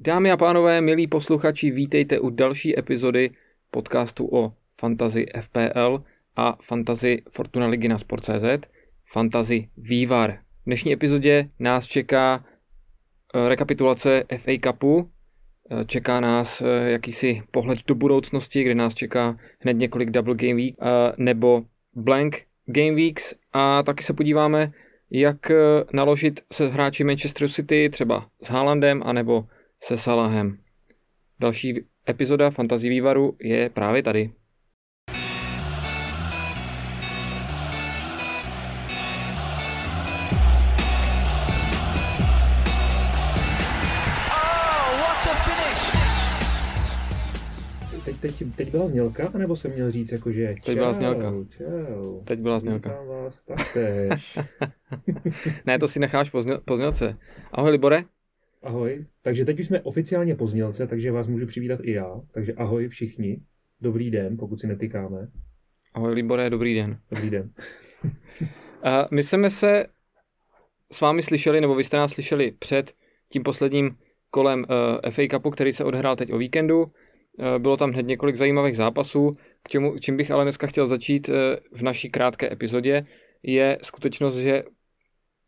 Dámy a pánové, milí posluchači, vítejte u další epizody podcastu o fantazy FPL a fantazy Fortuna Ligy na Sport.cz, fantazy Vývar. V dnešní epizodě nás čeká eh, rekapitulace FA Cupu, eh, čeká nás eh, jakýsi pohled do budoucnosti, kde nás čeká hned několik double game week nebo blank game weeks a taky se podíváme, jak naložit se hráči Manchester City, třeba s Haalandem, anebo se Salahem. Další epizoda Fantazí vývaru je právě tady. Teď, teď, teď byla znělka, nebo jsem měl říct, jako že Teď byla znělka. Čau. Teď byla znělka. Vás taktéž. ne, to si necháš po, zněl, po znělce. Ahoj Libore. Ahoj. Takže teď už jsme oficiálně po znělce, takže vás můžu přivítat i já. Takže ahoj všichni. Dobrý den, pokud si netykáme. Ahoj Libore, dobrý den. Dobrý den. A my jsme se s vámi slyšeli, nebo vy jste nás slyšeli před tím posledním kolem uh, FA Cupu, který se odehrál teď o víkendu. Uh, bylo tam hned několik zajímavých zápasů. K čemu, čím bych ale dneska chtěl začít uh, v naší krátké epizodě, je skutečnost, že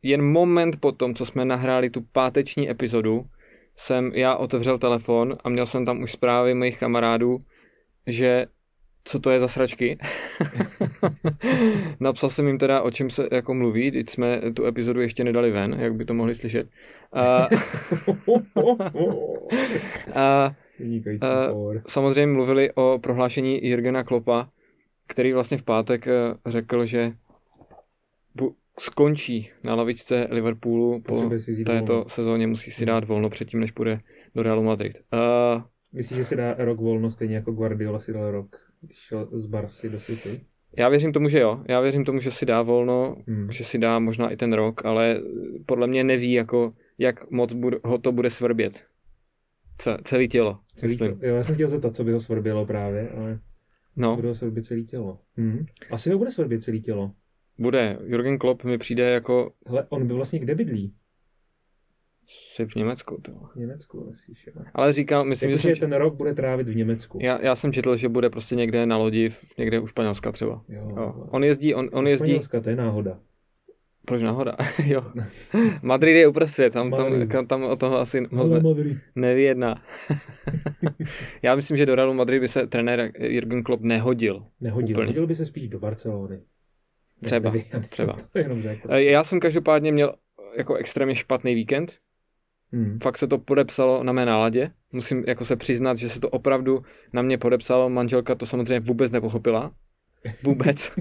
jen moment po tom, co jsme nahráli tu páteční epizodu, jsem já otevřel telefon a měl jsem tam už zprávy mých kamarádů, že co to je za sračky. Napsal jsem jim teda, o čem se jako mluví, teď jsme tu epizodu ještě nedali ven, jak by to mohli slyšet. A, a, a samozřejmě mluvili o prohlášení Jirgena Klopa, který vlastně v pátek eh, řekl, že bu- skončí na lavičce Liverpoolu po této volno. sezóně, musí si dát volno předtím, než půjde do Realu Madrid. Uh, Myslíš, že si dá rok volno stejně jako Guardiola si dal rok, když šel z Barcy do City? Já věřím tomu, že jo. Já věřím tomu, že si dá volno, hmm. že si dá možná i ten rok, ale podle mě neví, jako, jak moc bude, ho to bude svrbět. Ce, celý tělo. Celý tělo. Jo, já jsem chtěl zeptat, co by ho svrbělo právě, ale no. bude ho svrbět celý tělo. Hmm. Asi ho bude svrbět celý tělo. Bude. Jürgen Klopp mi přijde jako... Hele, on by vlastně kde bydlí? Jsi v Německu, to. V Německu, myslíš, jo. Ale říkal, myslím, jako, že, že ten rok bude trávit v Německu. Já, já jsem četl, že bude prostě někde na lodi, někde u Španělska třeba. Jo, jo. On jezdí, on, on jezdí... Španělska, to je náhoda. Proč náhoda? jo. Madrid je uprostřed, tam, tam, tam o toho asi moc ne, nevyjedná. já myslím, že do Realu Madrid by se trenér Jürgen Klopp nehodil. Nehodil, úplně. hodil by se spíš do Barcelony. Třeba, třeba. Já jsem každopádně měl jako extrémně špatný víkend. Hmm. Fakt se to podepsalo na mé náladě. Musím jako se přiznat, že se to opravdu na mě podepsalo. Manželka to samozřejmě vůbec nepochopila. Vůbec.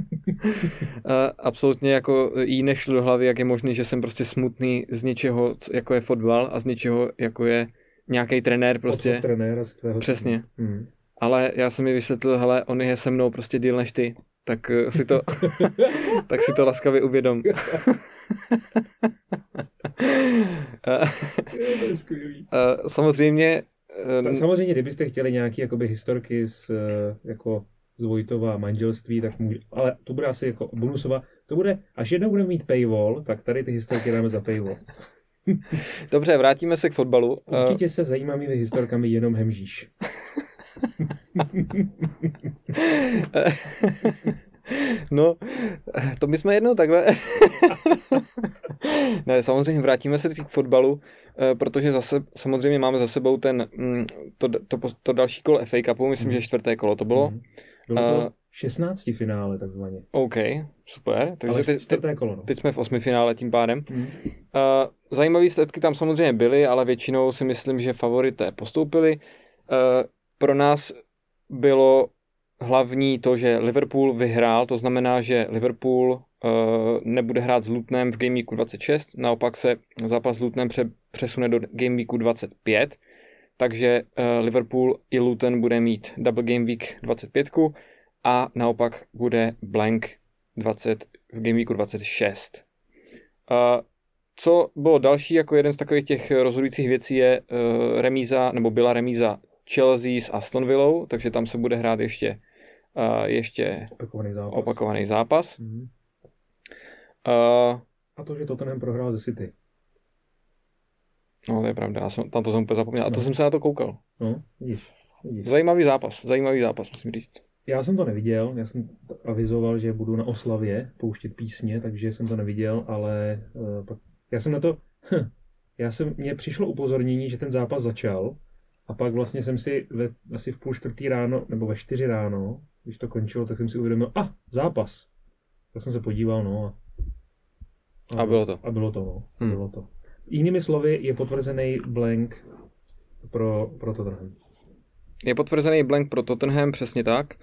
Absolutně jako jí nešlo do hlavy, jak je možné, že jsem prostě smutný z něčeho, jako je fotbal a z něčeho, jako je nějaký trenér prostě. Trenéra z tvého Přesně. Hmm. Ale já jsem mi vysvětlil, hele, on je se mnou prostě díl než ty tak eh, si to, tak si to laskavě uvědom. Samozřejmě tak samozřejmě, kdybyste chtěli nějaký jakoby historky z, eh, jako z Vojtova manželství, tak může, ale to bude asi jako bonusová, to bude, až jednou budeme mít paywall, tak tady ty historky dáme za paywall. Dobře, vrátíme se k fotbalu. Určitě se zajímavými historkami jenom hemžíš. No, to my jsme jednou takhle. ne, samozřejmě vrátíme se k fotbalu, eh, protože zase samozřejmě máme za sebou ten, mm, to, to, to další kolo FA Cupu, myslím, že čtvrté kolo to bylo. Mm. Bylo to uh, 16 finále takzvaně. OK, super. Takže teď, čtvrté kolo, no. teď jsme v osmi finále tím pádem. Mm. Uh, zajímavé výsledky tam samozřejmě byly, ale většinou si myslím, že favorité postoupili. Uh, pro nás bylo hlavní to, že Liverpool vyhrál, to znamená, že Liverpool uh, nebude hrát s Lutnem v Game Weeku 26, naopak se zápas s Lutnem pře- přesune do Game Weeku 25, takže uh, Liverpool i Luton bude mít Double Game Week 25 a naopak bude blank 20 v Game Weeku 26. Uh, co bylo další jako jeden z takových těch rozhodujících věcí je uh, remíza, nebo byla remíza Chelsea s Aston Villou, takže tam se bude hrát ještě, uh, ještě opakovaný zápas. Opakovaný zápas. Mm-hmm. Uh, a to, že Tottenham prohrál ze City. No, to je pravda, já jsem, tam to jsem úplně zapomněl. A to no. jsem se na to koukal. No, vidíš, vidíš. Zajímavý zápas, zajímavý zápas, musím říct. Já jsem to neviděl, já jsem avizoval, že budu na oslavě pouštět písně, takže jsem to neviděl, ale uh, pak, já jsem na to, hm, já jsem, mně přišlo upozornění, že ten zápas začal a pak vlastně jsem si ve, asi v půl čtvrtý ráno, nebo ve čtyři ráno, když to končilo, tak jsem si uvědomil, a ah, zápas. Tak jsem se podíval, no a, a, a bylo to. A bylo to, no. Hmm. Bylo to. Jinými slovy, je potvrzený blank pro, pro Tottenham. Je potvrzený blank pro Tottenham, přesně tak.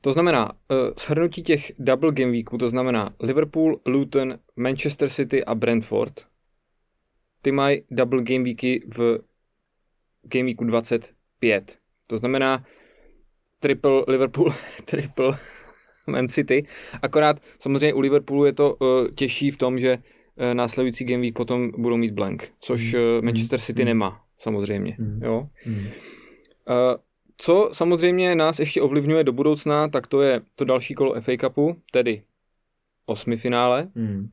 To znamená, uh, shrnutí těch double game weeků, to znamená Liverpool, Luton, Manchester City a Brentford, ty mají double game weeky v game weeku 25. To znamená triple Liverpool, triple Man City. Akorát samozřejmě u Liverpoolu je to uh, těžší v tom, že uh, následující game week potom budou mít blank, což uh, Manchester City mm. nemá, samozřejmě. Mm. Jo? Mm. Uh, co samozřejmě nás ještě ovlivňuje do budoucna, tak to je to další kolo FA Cupu, tedy osmi finále. Mm.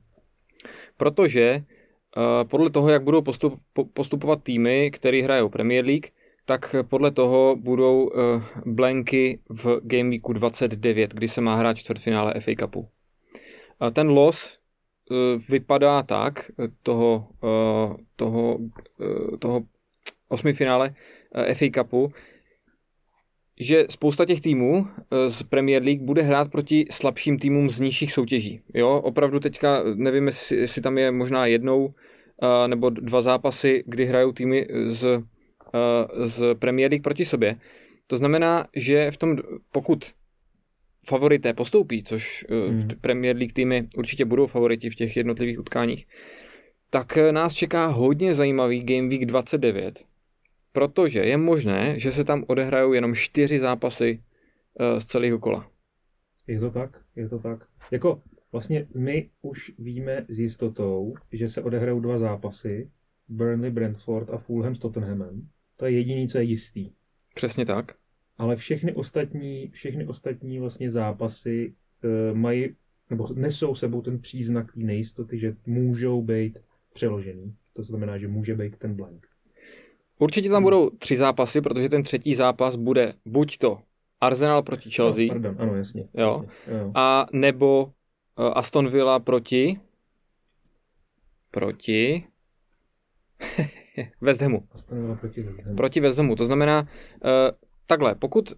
Protože podle toho, jak budou postup, postupovat týmy, které hrajou Premier League, tak podle toho budou uh, blanky v Game Weeku 29, kdy se má hrát čtvrtfinále FA Cupu. Ten los uh, vypadá tak, toho, toho, toho osmi finále FA Cupu, že spousta těch týmů z Premier League bude hrát proti slabším týmům z nižších soutěží. Jo, opravdu teďka nevím, jestli, jestli tam je možná jednou uh, nebo dva zápasy, kdy hrajou týmy z Eh, z Premier League proti sobě. To znamená, že v tom, pokud favorité postoupí, což eh, hmm. Premier League týmy určitě budou favoriti v těch jednotlivých utkáních, tak eh, nás čeká hodně zajímavý Game Week 29, protože je možné, že se tam odehrajou jenom čtyři zápasy z celého kola. Je to tak, je to tak. Jako vlastně my už víme s jistotou, že se odehrajou dva zápasy, Burnley, Brentford a Fulham s Tottenhamem. To je jediný, co je jistý. Přesně tak. Ale všechny ostatní, všechny ostatní vlastně zápasy e, mají, nebo nesou sebou ten příznak té nejistoty, že můžou být přeložený. To znamená, že může být ten blank. Určitě tam hmm. budou tři zápasy, protože ten třetí zápas bude buď to Arsenal proti Chelsea. No, pardon, ano, jasně. Jo. jasně jo. A nebo uh, Aston Villa proti proti West Hamu. Proti West Hamu. Proti West Hamu. To znamená, uh, takhle, pokud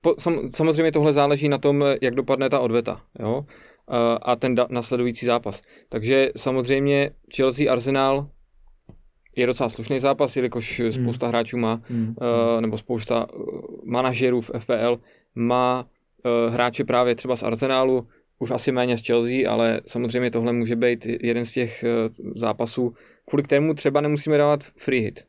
po, sam, samozřejmě tohle záleží na tom, jak dopadne ta odveta, jo? Uh, a ten da, nasledující zápas. Takže samozřejmě Chelsea Arsenal je docela slušný zápas, jelikož hmm. spousta hráčů má, hmm. uh, nebo spousta manažerů v FPL má uh, hráče právě třeba z Arsenálu, už asi méně z Chelsea, ale samozřejmě tohle může být jeden z těch uh, zápasů, kvůli kterému třeba nemusíme dávat free hit.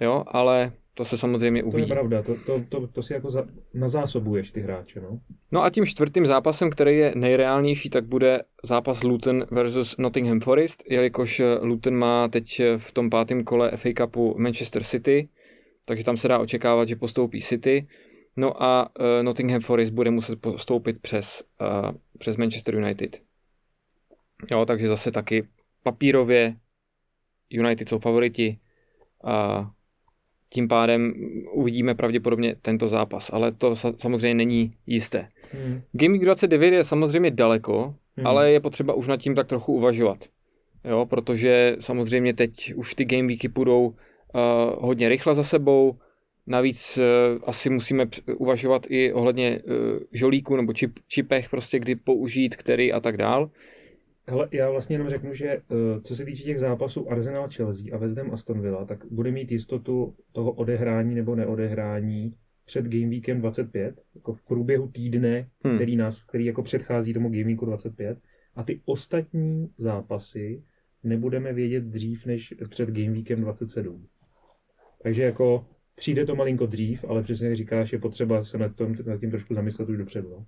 Jo, ale to se samozřejmě uvidí. To je pravda, to, to, to, to si jako za, nazásobuješ ty hráče, no. No a tím čtvrtým zápasem, který je nejreálnější, tak bude zápas Luton versus Nottingham Forest, jelikož Luton má teď v tom pátém kole FA Cupu Manchester City, takže tam se dá očekávat, že postoupí City. No a uh, Nottingham Forest bude muset postoupit přes, uh, přes Manchester United. Jo, takže zase taky papírově United jsou favoriti a tím pádem uvidíme pravděpodobně tento zápas, ale to samozřejmě není jisté. Hmm. Game 29 je samozřejmě daleko, hmm. ale je potřeba už nad tím tak trochu uvažovat. Jo, protože samozřejmě teď už ty game weeky půjdou uh, hodně rychle za sebou, navíc uh, asi musíme uvažovat i ohledně uh, žolíku nebo čip, čipech, prostě kdy použít, který a tak dál. Hele, já vlastně jenom řeknu, že uh, co se týče těch zápasů Arsenal Chelsea a West Ham Aston Villa, tak bude mít jistotu toho odehrání nebo neodehrání před Game Weekem 25, jako v průběhu týdne, hmm. který, nás, který jako předchází tomu Game Weeku 25. A ty ostatní zápasy nebudeme vědět dřív než před Game Weekem 27. Takže jako přijde to malinko dřív, ale přesně jak říkáš, je potřeba se nad, tom, nad tím trošku zamyslet už dopředu. No.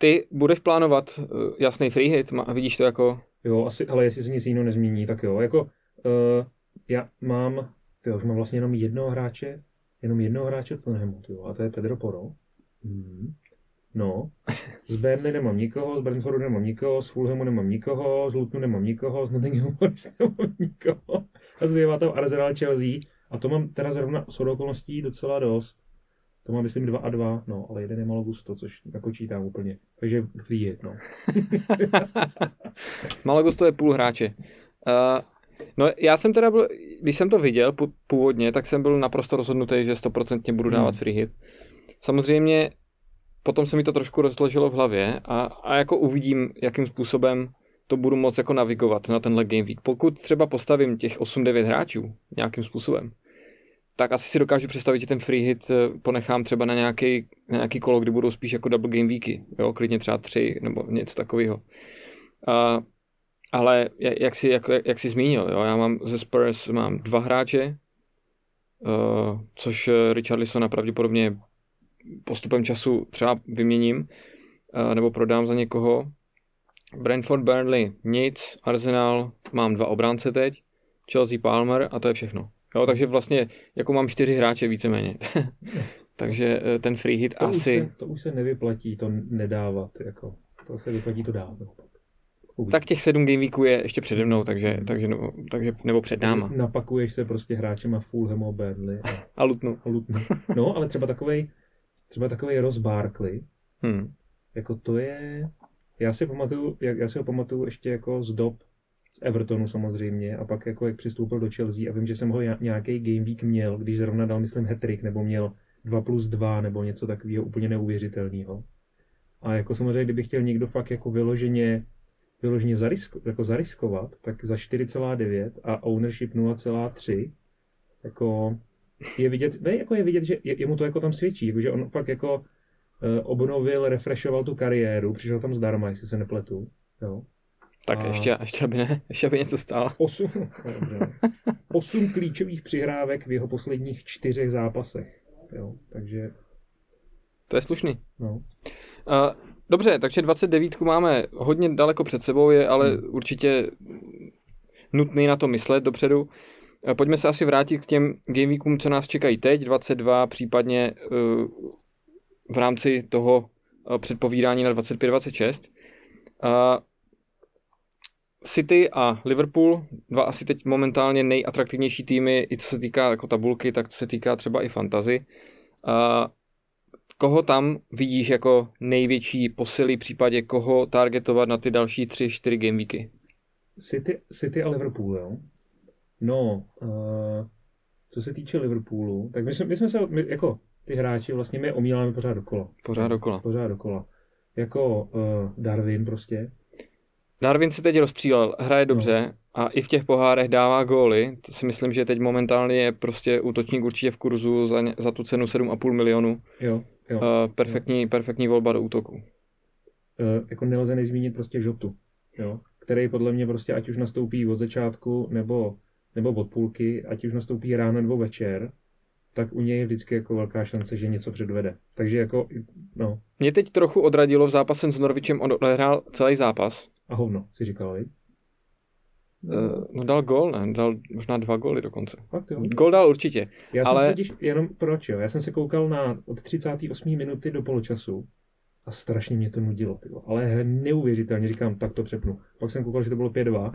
Ty budeš plánovat uh, jasný free hit? a vidíš to jako... Jo, asi, ale jestli se nic jiného nezmění, tak jo. Jako, uh, já mám, tyjo, už mám vlastně jenom jednoho hráče, jenom jednoho hráče to nemám, tyjo, a to je Pedro Poro. Hmm. No, z Burnley nemám nikoho, z Brentfordu nemám nikoho, z Fulhamu nemám nikoho, z Lutonu nemám nikoho, z Nottinghamu Forest nemám nikoho. a zbývá tam Arsenal Chelsea a to mám teda zrovna s okolností docela dost. To mám, myslím, 2 a 2, no, ale jeden je malo gusto, což nakočítám úplně. Takže free hit, no. malo gusto je půl hráče. Uh, no já jsem teda byl, když jsem to viděl původně, tak jsem byl naprosto rozhodnutý, že 100% budu dávat hmm. free hit. Samozřejmě potom se mi to trošku rozložilo v hlavě a, a jako uvidím, jakým způsobem to budu moc jako navigovat na tenhle game week. Pokud třeba postavím těch 8-9 hráčů nějakým způsobem, tak asi si dokážu představit, že ten free hit eh, ponechám třeba na nějaký, na nějaký kolo, kdy budou spíš jako double game weeky, jo, klidně třeba tři nebo něco takového. Uh, ale jak jsi, jak, jak jsi zmínil, jo, já mám ze Spurs mám dva hráče, uh, což eh, Richarlison pravděpodobně postupem času třeba vyměním uh, nebo prodám za někoho. Brentford, Burnley nic, Arsenal mám dva obránce teď, Chelsea, Palmer a to je všechno. Jo, takže vlastně jako mám čtyři hráče víceméně. takže eh, ten free hit to asi... Už se, to už se nevyplatí to nedávat. Jako. To se vyplatí to dát. Tak těch sedm game weeků je ještě přede mnou, takže, takže, nebo, takže nebo před náma. Napakuješ se prostě hráčem a Fulham a Burnley. A, a Lutnu. A Lutnu. No, ale třeba takovej, třeba takovej Ross Barkley, hmm. jako to je, já si pamatuju, já si ho pamatuju ještě jako z dob Evertonu samozřejmě a pak jako jak přistoupil do Chelsea a vím, že jsem ho nějaký game week měl, když zrovna dal, myslím, hetrik nebo měl 2 plus 2 nebo něco takového úplně neuvěřitelného. A jako samozřejmě, kdyby chtěl někdo fakt jako vyloženě, vyloženě zarisko, jako zariskovat, tak za 4,9 a ownership 0,3 jako je vidět, ne, jako je vidět, že je, mu to jako tam svědčí, jako, že on fakt jako uh, obnovil, refreshoval tu kariéru, přišel tam zdarma, jestli se nepletu, jo. Tak a... ještě, ještě, aby ne, ještě aby něco stálo. Osm, osm klíčových přihrávek v jeho posledních čtyřech zápasech. Jo, takže... To je slušný. No. Uh, dobře, takže 29 máme hodně daleko před sebou, je ale hmm. určitě nutný na to myslet dopředu. Pojďme se asi vrátit k těm gameweekům, co nás čekají teď, 22, případně uh, v rámci toho uh, předpovídání na 25-26. Uh, City a Liverpool, dva asi teď momentálně nejatraktivnější týmy, i co se týká jako tabulky, tak co se týká třeba i fantazy. A koho tam vidíš jako největší posily, v případě koho targetovat na ty další tři, čtyři gameweeky? City, City a Liverpool, jo? No, uh, co se týče Liverpoolu, tak my jsme, my jsme se, my, jako ty hráči, vlastně my omíláme pořád dokola. Pořád dokola. Pořád dokola. Jako uh, Darwin prostě, Darwin se teď rozstřílel, hraje dobře no. a i v těch pohárech dává góly. To si myslím, že teď momentálně je prostě útočník určitě v kurzu za, za tu cenu 7,5 milionu. Jo, jo, uh, perfektní, jo. perfektní volba do útoku. Uh, jako nelze nezmínit prostě Žotu, jo, který podle mě prostě ať už nastoupí od začátku nebo, nebo od půlky, ať už nastoupí ráno nebo večer, tak u něj je vždycky jako velká šance, že něco předvede. Takže jako, no. Mě teď trochu odradilo v zápase s Norvičem, on odehrál celý zápas, a hovno, si říkal, viď? Uh, no dal gol, ne? Dal možná dva góly dokonce. Fakt, jo. Gol dal určitě. Já ale... jsem totiž, jenom proč jo, já jsem se koukal na od 38 minuty do poločasu a strašně mě to nudilo, tyvo. ale neuvěřitelně, říkám, tak to přepnu. Pak jsem koukal, že to bylo 5-2.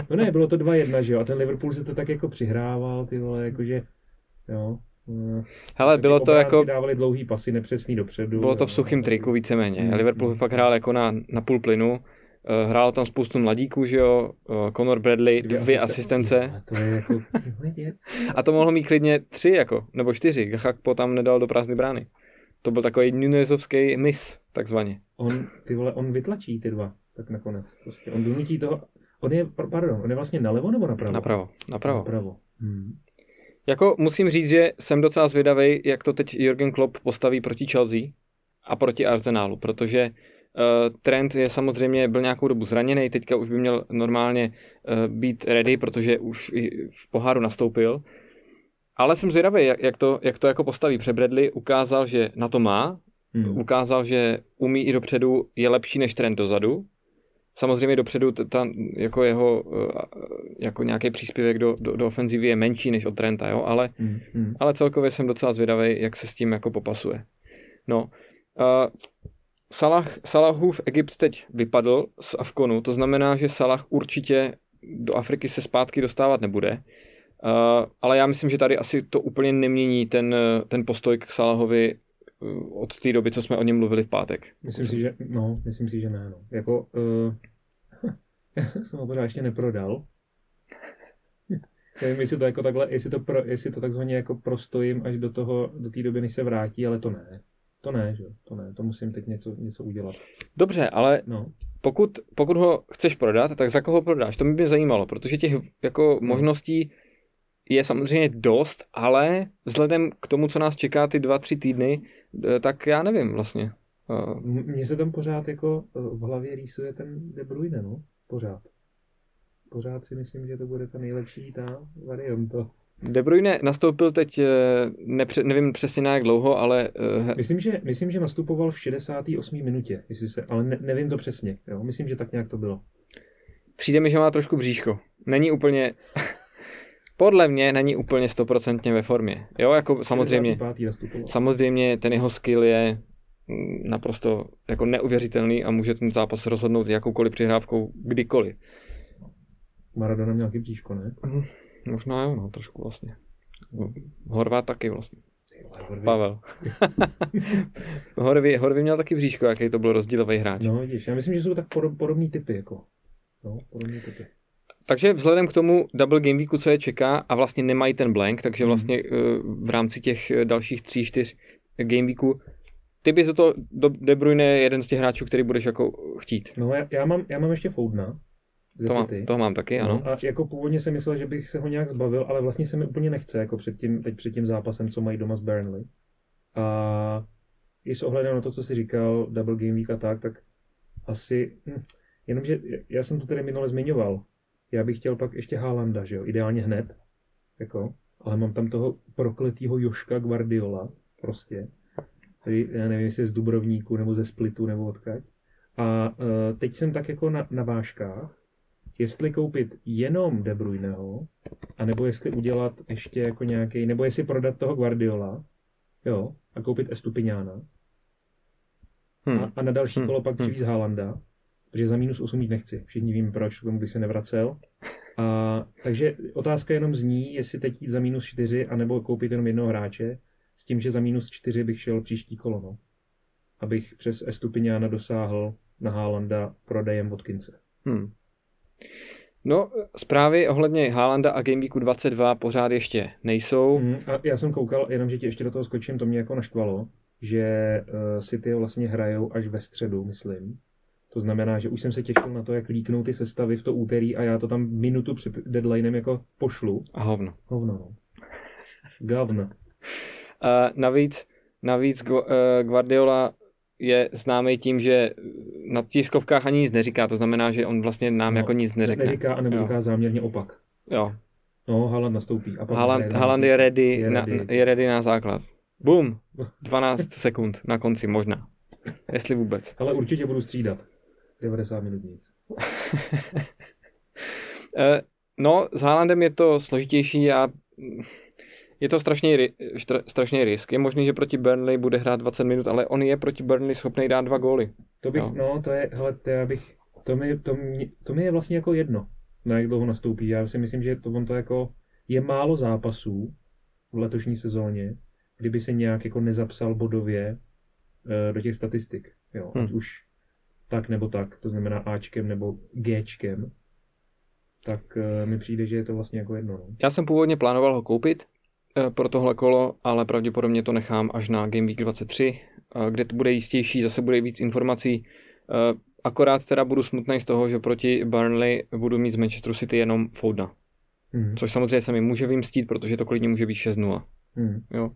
no ne, bylo to 2-1, že jo, a ten Liverpool se to tak jako přihrával, ty vole, jakože, jo, Hele, bylo to jako... dávali dlouhý pasy, nepřesný dopředu. Bylo to v suchým triku víceméně. Mm, Liverpool mm. fakt hrál jako na, na půl plynu. Uh, hrálo tam spoustu mladíků, že jo, uh, Conor Bradley, dvě, dvě asistence. To je jako... a to mohlo mít klidně tři, jako, nebo čtyři. Gachakpo tam nedal do prázdné brány. To byl takový Nunezovský mis, takzvaně. On, ty vole, on vytlačí ty dva, tak nakonec. Prostě on donutí toho, on je, pardon, on je vlastně nalevo nebo napravo? Napravo, napravo. napravo. Hmm. Jako musím říct, že jsem docela zvědavý, jak to teď Jürgen Klopp postaví proti Chelsea a proti Arsenalu, protože uh, Trent je samozřejmě byl nějakou dobu zraněný, teďka už by měl normálně uh, být ready, protože už v poháru nastoupil. Ale jsem zvědavý, jak, jak, to, jak to jako postaví. Bradley ukázal, že na to má, hmm. ukázal, že umí i dopředu, je lepší než Trent dozadu, Samozřejmě dopředu ta, jako jeho eh, jako nějaký příspěvek do, do, do ofenzivy je menší než od Trenta, jo? Ale, mm, mm. ale celkově jsem docela zvědavý, jak se s tím jako popasuje. No, uh, Salah, Salahův Egypt teď vypadl z Afkonu, to znamená, že Salah určitě do Afriky se zpátky dostávat nebude. Uh, ale já myslím, že tady asi to úplně nemění ten, ten postoj k Salahovi od té doby, co jsme o něm mluvili v pátek. Myslím si, že, no, myslím si, že ne. No. Jako, uh, já jsem ho pořád ještě neprodal. Nevím, jestli to jako takhle, jestli to, pro, jestli to takzvaně jako prostojím až do toho, do té doby, než se vrátí, ale to ne. To ne, že? To ne, to musím teď něco, něco udělat. Dobře, ale no. pokud, pokud ho chceš prodat, tak za koho prodáš? To by mě zajímalo, protože těch jako no. možností je samozřejmě dost, ale vzhledem k tomu, co nás čeká ty dva, tři týdny, eh, tak já nevím vlastně. Mně se tam pořád jako eh, v hlavě rýsuje ten De Bruyne, no. Pořád. Pořád si myslím, že to bude ta nejlepší ta varianta. De Bruyne nastoupil teď, eh, nepře, nevím přesně na jak dlouho, ale... Myslím že, myslím, že nastupoval v 68. minutě, jestli se, ale ne, nevím to přesně. Jo? Myslím, že tak nějak to bylo. Přijde mi, že má trošku bříško. Není úplně podle mě není úplně stoprocentně ve formě. Jo, jako samozřejmě, samozřejmě ten jeho skill je mm, naprosto jako neuvěřitelný a může ten zápas rozhodnout jakoukoliv přihrávkou kdykoliv. Maradona měl taky bříško, ne? Mhm, možná jo, no, trošku vlastně. Horvát taky vlastně. Pavel. Horvy, Horvy měl taky bříško, jaký to byl rozdílový hráč. No vidíš, já myslím, že jsou tak podobný typy, jako. No, podobný typy. Takže vzhledem k tomu double game weeku, co je čeká a vlastně nemají ten blank, takže hmm. vlastně v rámci těch eh, dalších tří, čtyř game weeků ty bys to do De Bruyne je jeden z těch hráčů, který budeš jako chtít. No já, já, mám, já mám ještě Foudna. To mám, to mám taky, no, ano. No, a jako původně jsem myslel, že bych se ho nějak zbavil, ale vlastně se mi úplně nechce, jako před tím, teď před tím zápasem, co mají doma s Burnley. A i s ohledem na to, co jsi říkal, double game week a tak, tak asi, hm, jenomže já jsem to tady minule zmiňoval, já bych chtěl pak ještě Haalanda, že jo, ideálně hned, jako, ale mám tam toho prokletýho Joška Guardiola, prostě, Tady, já nevím, jestli z Dubrovníku, nebo ze Splitu, nebo odkaď. A uh, teď jsem tak jako na, na vážkách, jestli koupit jenom De Bruyneho, anebo jestli udělat ještě jako nějaký, nebo jestli prodat toho Guardiola, jo, a koupit Estupiňána. Hmm. A, a na další hmm. kolo pak hmm. přivíz Haalanda, protože za minus 8 jít nechci. Všichni víme proč, k tomu bych se nevracel. A, takže otázka jenom zní, jestli teď jít za minus 4, anebo koupit jenom jednoho hráče, s tím, že za minus 4 bych šel příští kolo, no. Abych přes Estupiňána dosáhl na Haalanda prodejem Vodkince. Hmm. No, zprávy ohledně Haalanda a Gameweeku 22 pořád ještě nejsou. Hmm, a já jsem koukal, jenom že ti ještě do toho skočím, to mě jako naštvalo, že uh, City vlastně hrajou až ve středu, myslím. To znamená, že už jsem se těšil na to, jak líknou ty sestavy v to úterý a já to tam minutu před deadlinem jako pošlu. A hovno. Hovno, no. Gavno. Uh, navíc, navíc uh, Guardiola je známý tím, že na tiskovkách ani nic neříká, to znamená, že on vlastně nám no, jako nic neřekne. Neříká a nebo říká záměrně opak. Jo. No, Haaland nastoupí. A Haaland, Haaland je, ready je, ready. Na, je ready na základ. Bum! 12 sekund na konci možná. Jestli vůbec. Ale určitě budu střídat. 90 minut nic. Eh, no, s Haalandem je to složitější a je to strašný, strašný risk. Je možný, že proti Burnley bude hrát 20 minut, ale on je proti Burnley schopný dát dva góly. To bych, no, no to je, hele, to já bych, to mi, to, mi, to mi je vlastně jako jedno, na jak dlouho nastoupí. Já si myslím, že to on to jako, je málo zápasů v letošní sezóně, kdyby se nějak jako nezapsal bodově uh, do těch statistik. Jo, hmm. ať už tak nebo tak, to znamená Ačkem nebo Gčkem, tak uh, mi přijde, že je to vlastně jako jedno. No. Já jsem původně plánoval ho koupit uh, pro tohle kolo, ale pravděpodobně to nechám až na Game Week 23, uh, kde to bude jistější, zase bude víc informací. Akorát teda budu smutný z toho, že proti Burnley budu mít z Manchester City jenom Foudna. Hmm. Což samozřejmě se mi může vymstít, protože to klidně může být 6-0. Hmm. Jo.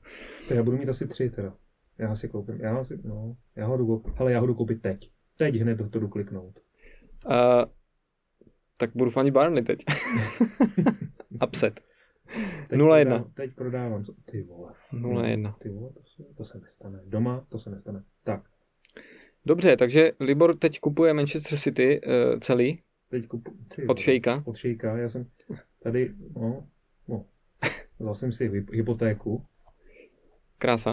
To já budu mít asi 3 teda. Já si koupím. Já, si, no, já ho jdu, ale já ho jdu koupit teď. Teď hned to jdu kliknout. Uh, tak budu fanit Barnley teď. Upset. 0-1. Teď prodávám. Ty vole. 0-1. Ty vole, to se, to se nestane. Doma to se nestane. Tak. Dobře, takže Libor teď kupuje Manchester City uh, celý. Teď kupu, ty, od Šejka. Od Šejka. Já jsem tady, no, no. Vzal jsem si hypotéku. Krása.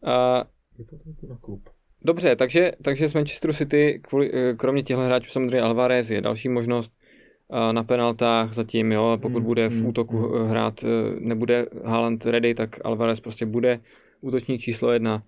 Uh, hypotéku na klub. Dobře, takže, takže z Manchesteru City, kvůli, eh, kromě těchto hráčů samozřejmě Alvarez je další možnost. na penaltách zatím, jo, pokud hmm, bude v hmm, útoku hmm. hrát, nebude Haaland ready, tak Alvarez prostě bude útočník číslo jedna.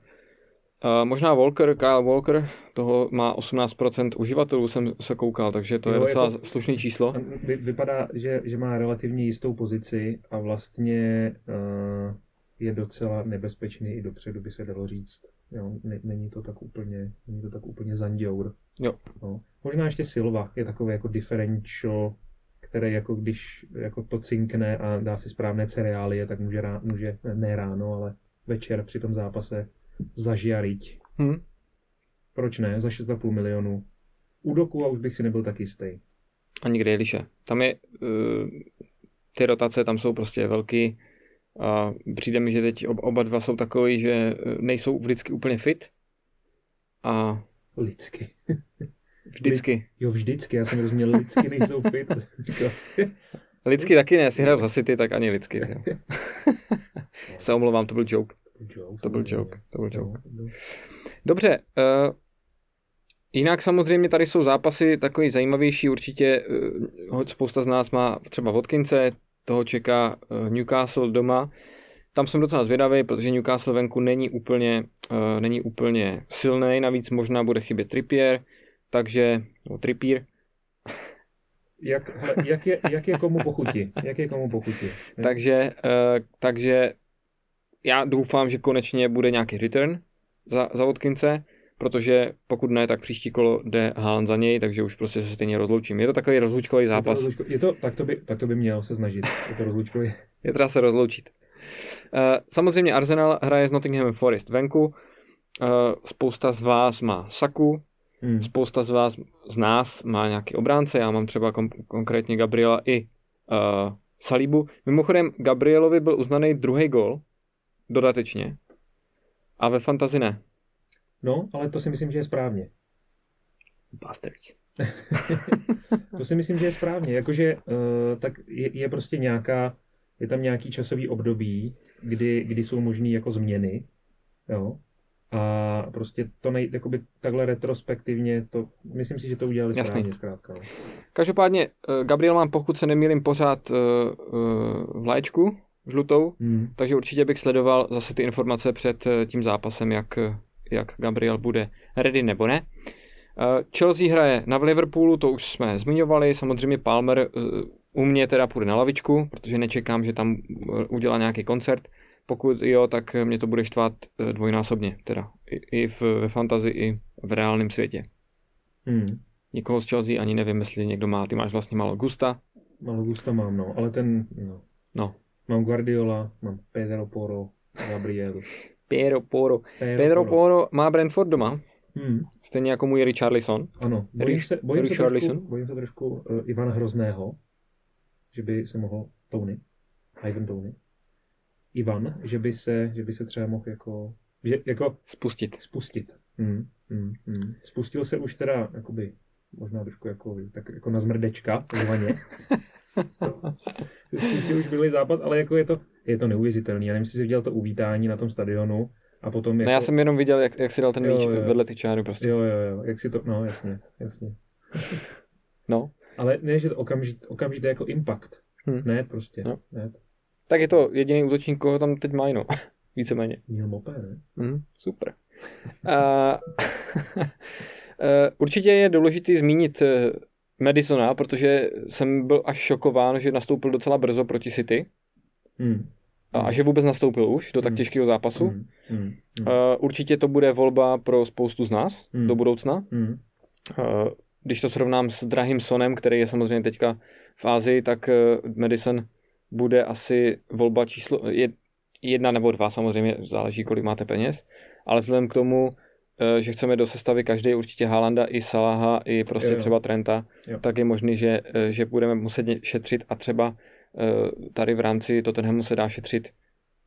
Možná Walker, Kyle Walker, toho má 18% uživatelů, jsem se koukal, takže to jo, je docela jako, slušný číslo. Vy, vypadá, že, že má relativně jistou pozici a vlastně uh, je docela nebezpečný i dopředu, by se dalo říct. Jo, není to tak úplně, není to tak úplně zanděur. Jo. No. Možná ještě Silva je takový jako differential, který jako když jako to cinkne a dá si správné cereálie, tak může, rá, může ne ráno, ale večer při tom zápase zažiariť. Hmm. Proč ne? Za 6,5 milionů. U doku a už bych si nebyl tak jistý. Ani Grealishe. Tam je, uh, ty rotace tam jsou prostě velký. A přijde mi, že teď oba dva jsou takový, že eh, nejsou vždycky úplně fit. A... Lidsky. Vždycky. Jo, vždycky. Já jsem rozuměl, lidsky nejsou fit. lidsky taky ne, si hraju za City, tak ani lidsky. Se omlouvám, to byl joke. Joke, to byl joke. To byl joke. Dobře. Uh, jinak samozřejmě tady jsou zápasy takový zajímavější. Určitě uh, spousta z nás má třeba Vodkince, toho čeká uh, Newcastle doma. Tam jsem docela zvědavý, protože Newcastle venku není úplně, uh, není úplně silný, navíc možná bude chybět Trippier, takže, no Trippier, jak, jak, je, jak je komu pochutí? Jak je komu pochutí? takže, uh, takže já doufám, že konečně bude nějaký return za, za Watkinse, protože pokud ne, tak příští kolo jde Haaland za něj, takže už prostě se stejně rozloučím. Je to takový rozlučkový zápas. Je to, rozlučko, je to tak, to by, tak to by měl se snažit. Je to rozlučkový. je třeba se rozloučit. Uh, samozřejmě Arsenal hraje s Nottingham Forest venku. Uh, spousta z vás má Saku, hmm. spousta z vás, z nás má nějaký obránce, já mám třeba kom- konkrétně Gabriela i uh, Salibu. Mimochodem, Gabrielovi byl uznaný druhý gol dodatečně. A ve fantazi ne. No, ale to si myslím, že je správně. Bastards. to si myslím, že je správně. Jakože uh, tak je, je prostě nějaká, je tam nějaký časový období, kdy, kdy jsou možné jako změny. Jo. A prostě to nej, jakoby takhle retrospektivně, to, myslím si, že to udělali Jasný. správně zkrátka. Každopádně eh, Gabriel mám, pokud se nemýlím, pořád uh, uh, v léčku, žlutou, hmm. takže určitě bych sledoval zase ty informace před tím zápasem, jak, jak Gabriel bude ready nebo ne. Eh, Chelsea hraje na Liverpoolu, to už jsme zmiňovali, samozřejmě Palmer eh, u mě teda půjde na lavičku, protože nečekám, že tam udělá nějaký koncert. Pokud jo, tak mě to bude štvat dvojnásobně, teda i, i v, ve fantazi, i v reálném světě. Hmm. Nikoho z Chelsea ani nevím, jestli někdo má, ty máš vlastně malo Gusta. Malo Gusta mám, no, ale ten, no. No, Mám Guardiola, mám Pedro Poro, Gabriel. Pedro Poro. Pedro, Pedro Poro. Poro má Brentford doma. Hmm. Stejně jako můj Richarlison. Ano, bojím se, bojím se trošku, bojím se trošku uh, Ivana Hrozného, že by se mohl Tony, Ivan Tony, Ivan, že by se, že by se třeba mohl jako, že, jako spustit. Spustit. Hmm, hmm, hmm. Spustil se už teda, jakoby, možná trošku jako, tak jako na zmrdečka, takzvaně. Spustě už byl zápas, ale jako je to, je to neuvěřitelný. Já nevím, jestli jsi viděl to uvítání na tom stadionu a potom jako... No já jsem jenom viděl, jak, jak si dal ten míč vedle ty čáry prostě. Jo, jo, jo, jak si to, no jasně, jasně. no. Ale ne, že to okamžitě, okamžitě jako impact. Hmm. Ne, prostě. No. Ne. Tak je to jediný útočník, koho tam teď mají, no. Víceméně. Měl Mopé, ne? Hmm, super. uh, uh, určitě je důležité zmínit eh, Madisona, protože jsem byl až šokován, že nastoupil docela brzo proti City. Hmm. A že vůbec nastoupil už do tak hmm. těžkého zápasu. Hmm. Hmm. Uh, určitě to bude volba pro spoustu z nás hmm. do budoucna. Hmm. Uh, když to srovnám s drahým Sonem, který je samozřejmě teďka v Ázii, tak uh, Madison bude asi volba číslo jedna nebo dva, samozřejmě záleží, kolik máte peněz. Ale vzhledem k tomu, že chceme do sestavy každý určitě Haalanda i Salaha i prostě jo, jo. třeba Trenta, jo. tak je možný, že, že budeme muset šetřit a třeba tady v rámci Tottenhamu se dá šetřit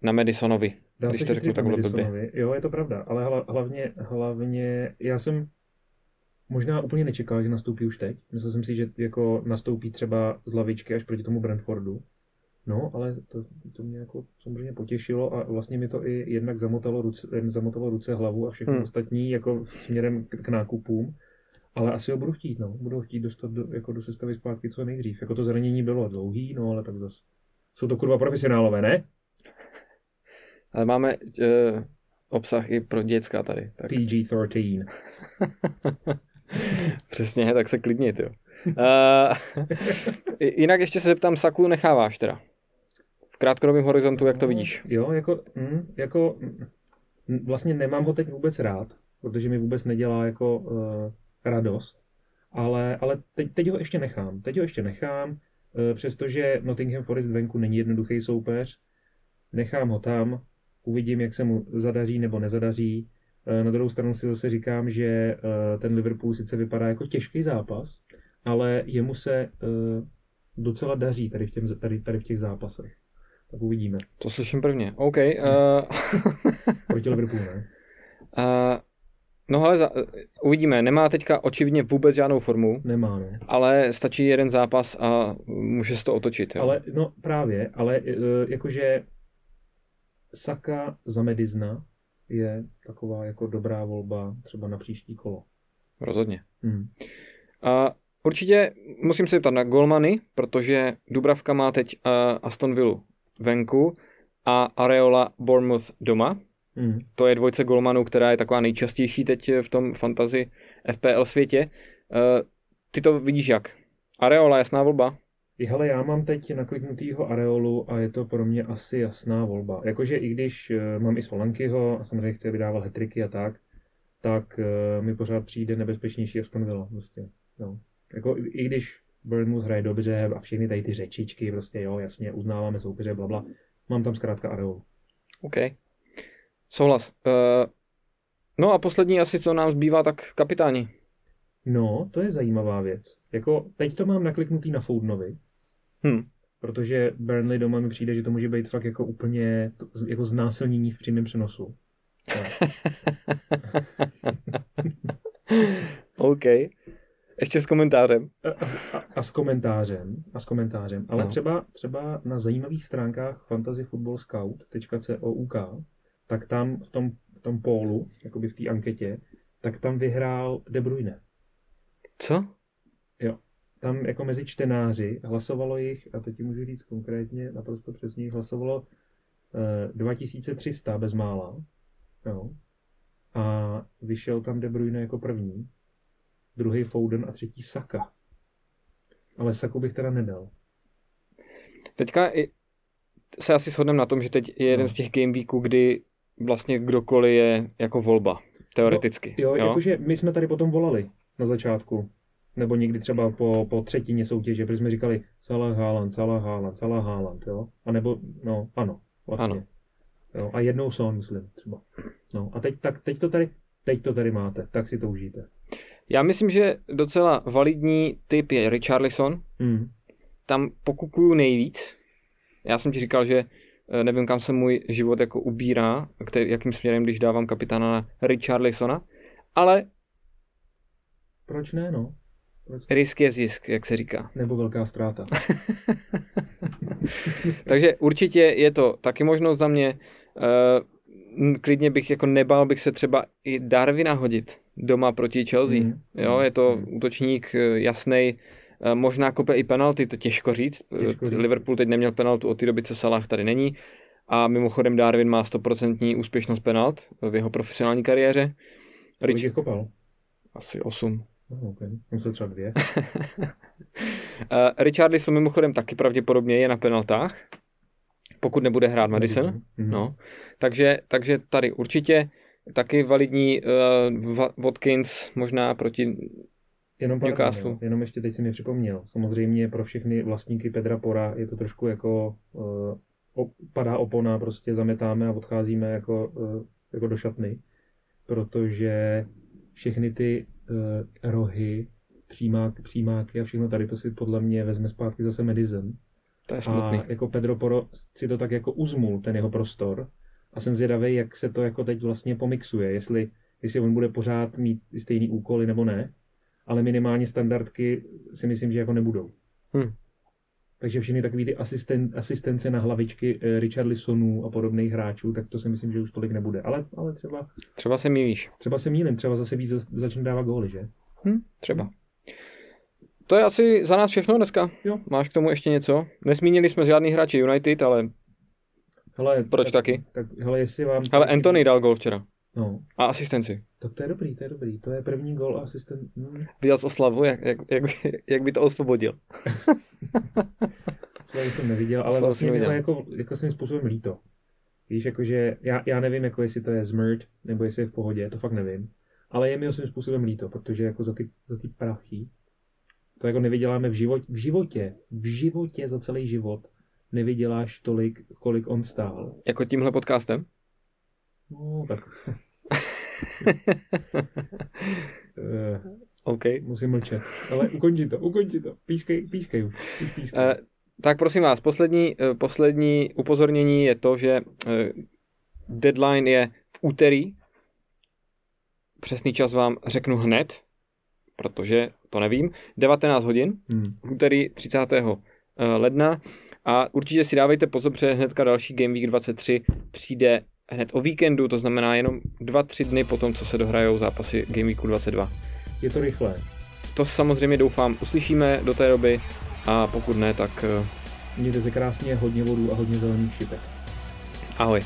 na Madisonovi, dá když to řeknu takhle blbě. Jo, je to pravda, ale hlavně, hlavně já jsem možná úplně nečekal, že nastoupí už teď. Myslel jsem si, že jako nastoupí třeba z lavičky až proti tomu Brentfordu. No, ale to, to mě jako samozřejmě potěšilo a vlastně mi to i jednak zamotalo ruce, zamotalo ruce hlavu a všechno hmm. ostatní jako směrem k, k nákupům. Ale asi ho budu chtít, no. Budu ho chtít dostat do, jako do sestavy zpátky co nejdřív. Jako to zranění bylo dlouhý, no ale tak zase. Jsou to kurva profesionálové, ne? Ale máme uh, obsah i pro děcka tady. Tak. PG-13. Přesně, tak se klidnit, jo. Uh, jinak ještě se zeptám, Saku necháváš teda? V krátkodobém horizontu, jak to no, vidíš? Jo, jako, mm, jako mm, vlastně nemám ho teď vůbec rád, protože mi vůbec nedělá jako uh, radost, ale, ale teď, teď ho ještě nechám. Teď ho ještě nechám, uh, přestože Nottingham Forest venku není jednoduchý soupeř, nechám ho tam, uvidím, jak se mu zadaří nebo nezadaří. Uh, na druhou stranu si zase říkám, že uh, ten Liverpool sice vypadá jako těžký zápas, ale jemu se docela daří tady v, těm, tady, tady v těch zápasech. Tak uvidíme. To slyším prvně. OK. Uh... Proti Liverpoolu, ne? Uh, no ale za, uvidíme. Nemá teďka očividně vůbec žádnou formu. Nemá, ne. Ale stačí jeden zápas a může se to otočit. Jo? Ale, no právě, ale uh, jakože Saka za Medizna je taková jako dobrá volba třeba na příští kolo. Rozhodně. Hmm. A určitě musím se zeptat na Golmany, protože Dubravka má teď uh, Aston Villa venku a Areola Bournemouth doma. Mm. To je dvojce golmanů, která je taková nejčastější teď v tom fantasy FPL světě. Uh, ty to vidíš jak? Areola, jasná volba? Hele, já mám teď nakliknutýho Areolu a je to pro mě asi jasná volba. Jakože i když uh, mám i Solankyho a samozřejmě chci, aby dával hetriky a tak, tak uh, mi pořád přijde nebezpečnější Aston Villa. Prostě. No. Jako, I když Bournemouth hraje dobře a všechny tady ty řečičky, prostě jo, jasně, uznáváme soupeře, bla, bla. Mám tam zkrátka Areol. OK. Souhlas. Uh, no a poslední asi, co nám zbývá, tak kapitáni. No, to je zajímavá věc. Jako, teď to mám nakliknutý na Foudnovi, hmm. protože Burnley doma mi přijde, že to může být fakt jako úplně jako znásilnění v přímém přenosu. OK. Ještě s komentářem. A, a, a s komentářem. A s komentářem. Ale no. třeba, třeba na zajímavých stránkách fantasyfootballscout.couk tak tam v tom, v tom pólu, jakoby v té anketě, tak tam vyhrál De Bruyne. Co? Jo. Tam jako mezi čtenáři hlasovalo jich, a teď ti můžu říct konkrétně, naprosto přesně, hlasovalo eh, 2300 bezmála. Jo. A vyšel tam De Bruyne jako první druhý Foden a třetí Saka. Ale Saku bych teda nedal. Teďka i se asi shodneme na tom, že teď je jeden no. z těch game weeků, kdy vlastně kdokoliv je jako volba, teoreticky. No, jo, jo? jakože my jsme tady potom volali na začátku, nebo někdy třeba po, po třetině soutěže, protože jsme říkali Salah Haaland, Salah Haaland, Salah Haaland, jo? A nebo, no, ano, vlastně. Ano. Jo, a jednou Son, myslím, třeba. No, a teď, tak, teď, to tady, teď to tady máte, tak si to užijte. Já myslím, že docela validní typ je Richarlison. Mm. Tam pokukuju nejvíc. Já jsem ti říkal, že nevím, kam se můj život jako ubírá, který, jakým směrem, když dávám kapitána na Richarlisona, ale... Proč ne, no? Proč? Risk je zisk, jak se říká. Nebo velká ztráta. Takže určitě je to taky možnost za mě. Uh, klidně bych jako nebal bych se třeba i Darwina hodit doma proti Chelsea. Mm. Jo, je to mm. útočník eh, jasný, eh, možná kope i penalty, to těžko říct. Těžko říct. Liverpool teď neměl penaltu od té doby, co Salah tady není. A mimochodem Darwin má 100% úspěšnost penalt v jeho profesionální kariéře. Kolik Rich... kopal? Asi 8. Oh, okay. Musel třeba dvě. Richardlison mimochodem taky pravděpodobně je na penaltách, pokud nebude hrát Madison. Mm-hmm. No. Takže, takže tady určitě taky validní uh, Watkins možná proti Jenom Newcastle. Pardon, jenom ještě teď si mi připomněl. Samozřejmě pro všechny vlastníky Pedra Pora je to trošku jako uh, padá opona, prostě zametáme a odcházíme jako, uh, jako do šatny, protože všechny ty uh, rohy, přímák, přímáky a všechno tady to si podle mě vezme zpátky zase Medicine. To je smutný. A jako Pedro Poro si to tak jako uzmul, ten jeho prostor, a jsem zvědavý, jak se to jako teď vlastně pomixuje, jestli, jestli on bude pořád mít stejný úkoly nebo ne, ale minimálně standardky si myslím, že jako nebudou. Hmm. Takže všechny takové ty asisten, asistence na hlavičky eh, Richard Lisonů a podobných hráčů, tak to si myslím, že už tolik nebude. Ale, ale třeba... Třeba se mílíš. Třeba se mílim, třeba zase víc začne dávat góly, že? Hm, třeba. To je asi za nás všechno dneska. Jo. Máš k tomu ještě něco? Nezmínili jsme žádný hráči United, ale Hele, proč tak, taky? Tak, hele, jestli vám... Ale Anthony dal gol včera. No, A asistenci. tak to je dobrý, to je dobrý. To je první gol a asistent. Hmm, Viděl jsi oslavu, jak, jak, jak, by- jak by to osvobodil. to jsem neviděl, ale Oslavu vlastně jsem mi to viděl. jako, jako svým způsobem líto. Víš, jakože já, já nevím, jako jestli to je zmrt, nebo jestli je v pohodě, to fakt nevím. Ale je mi ho svým způsobem líto, protože jako za ty, za ty prachy, to jako nevyděláme v životě, v životě, v životě za celý život nevyděláš tolik, kolik on stál. Jako tímhle podcastem? No, tak eh, OK. musím mlčet. Ale ukonči to, ukonči to. Pískej, pískej už. Pískej. Eh, tak prosím vás, poslední, eh, poslední upozornění je to, že eh, deadline je v úterý. Přesný čas vám řeknu hned, protože to nevím. 19 hodin, Hmm. v úterý 30. eh, ledna. A určitě si dávejte pozor, protože hnedka další Game Week 23 přijde hned o víkendu, to znamená jenom 2-3 dny po tom, co se dohrajou zápasy Game Weeku 22. Je to rychlé. To samozřejmě doufám uslyšíme do té doby a pokud ne, tak eh, Mějte se krásně, hodně vodů a hodně zelených šipek. ahoj.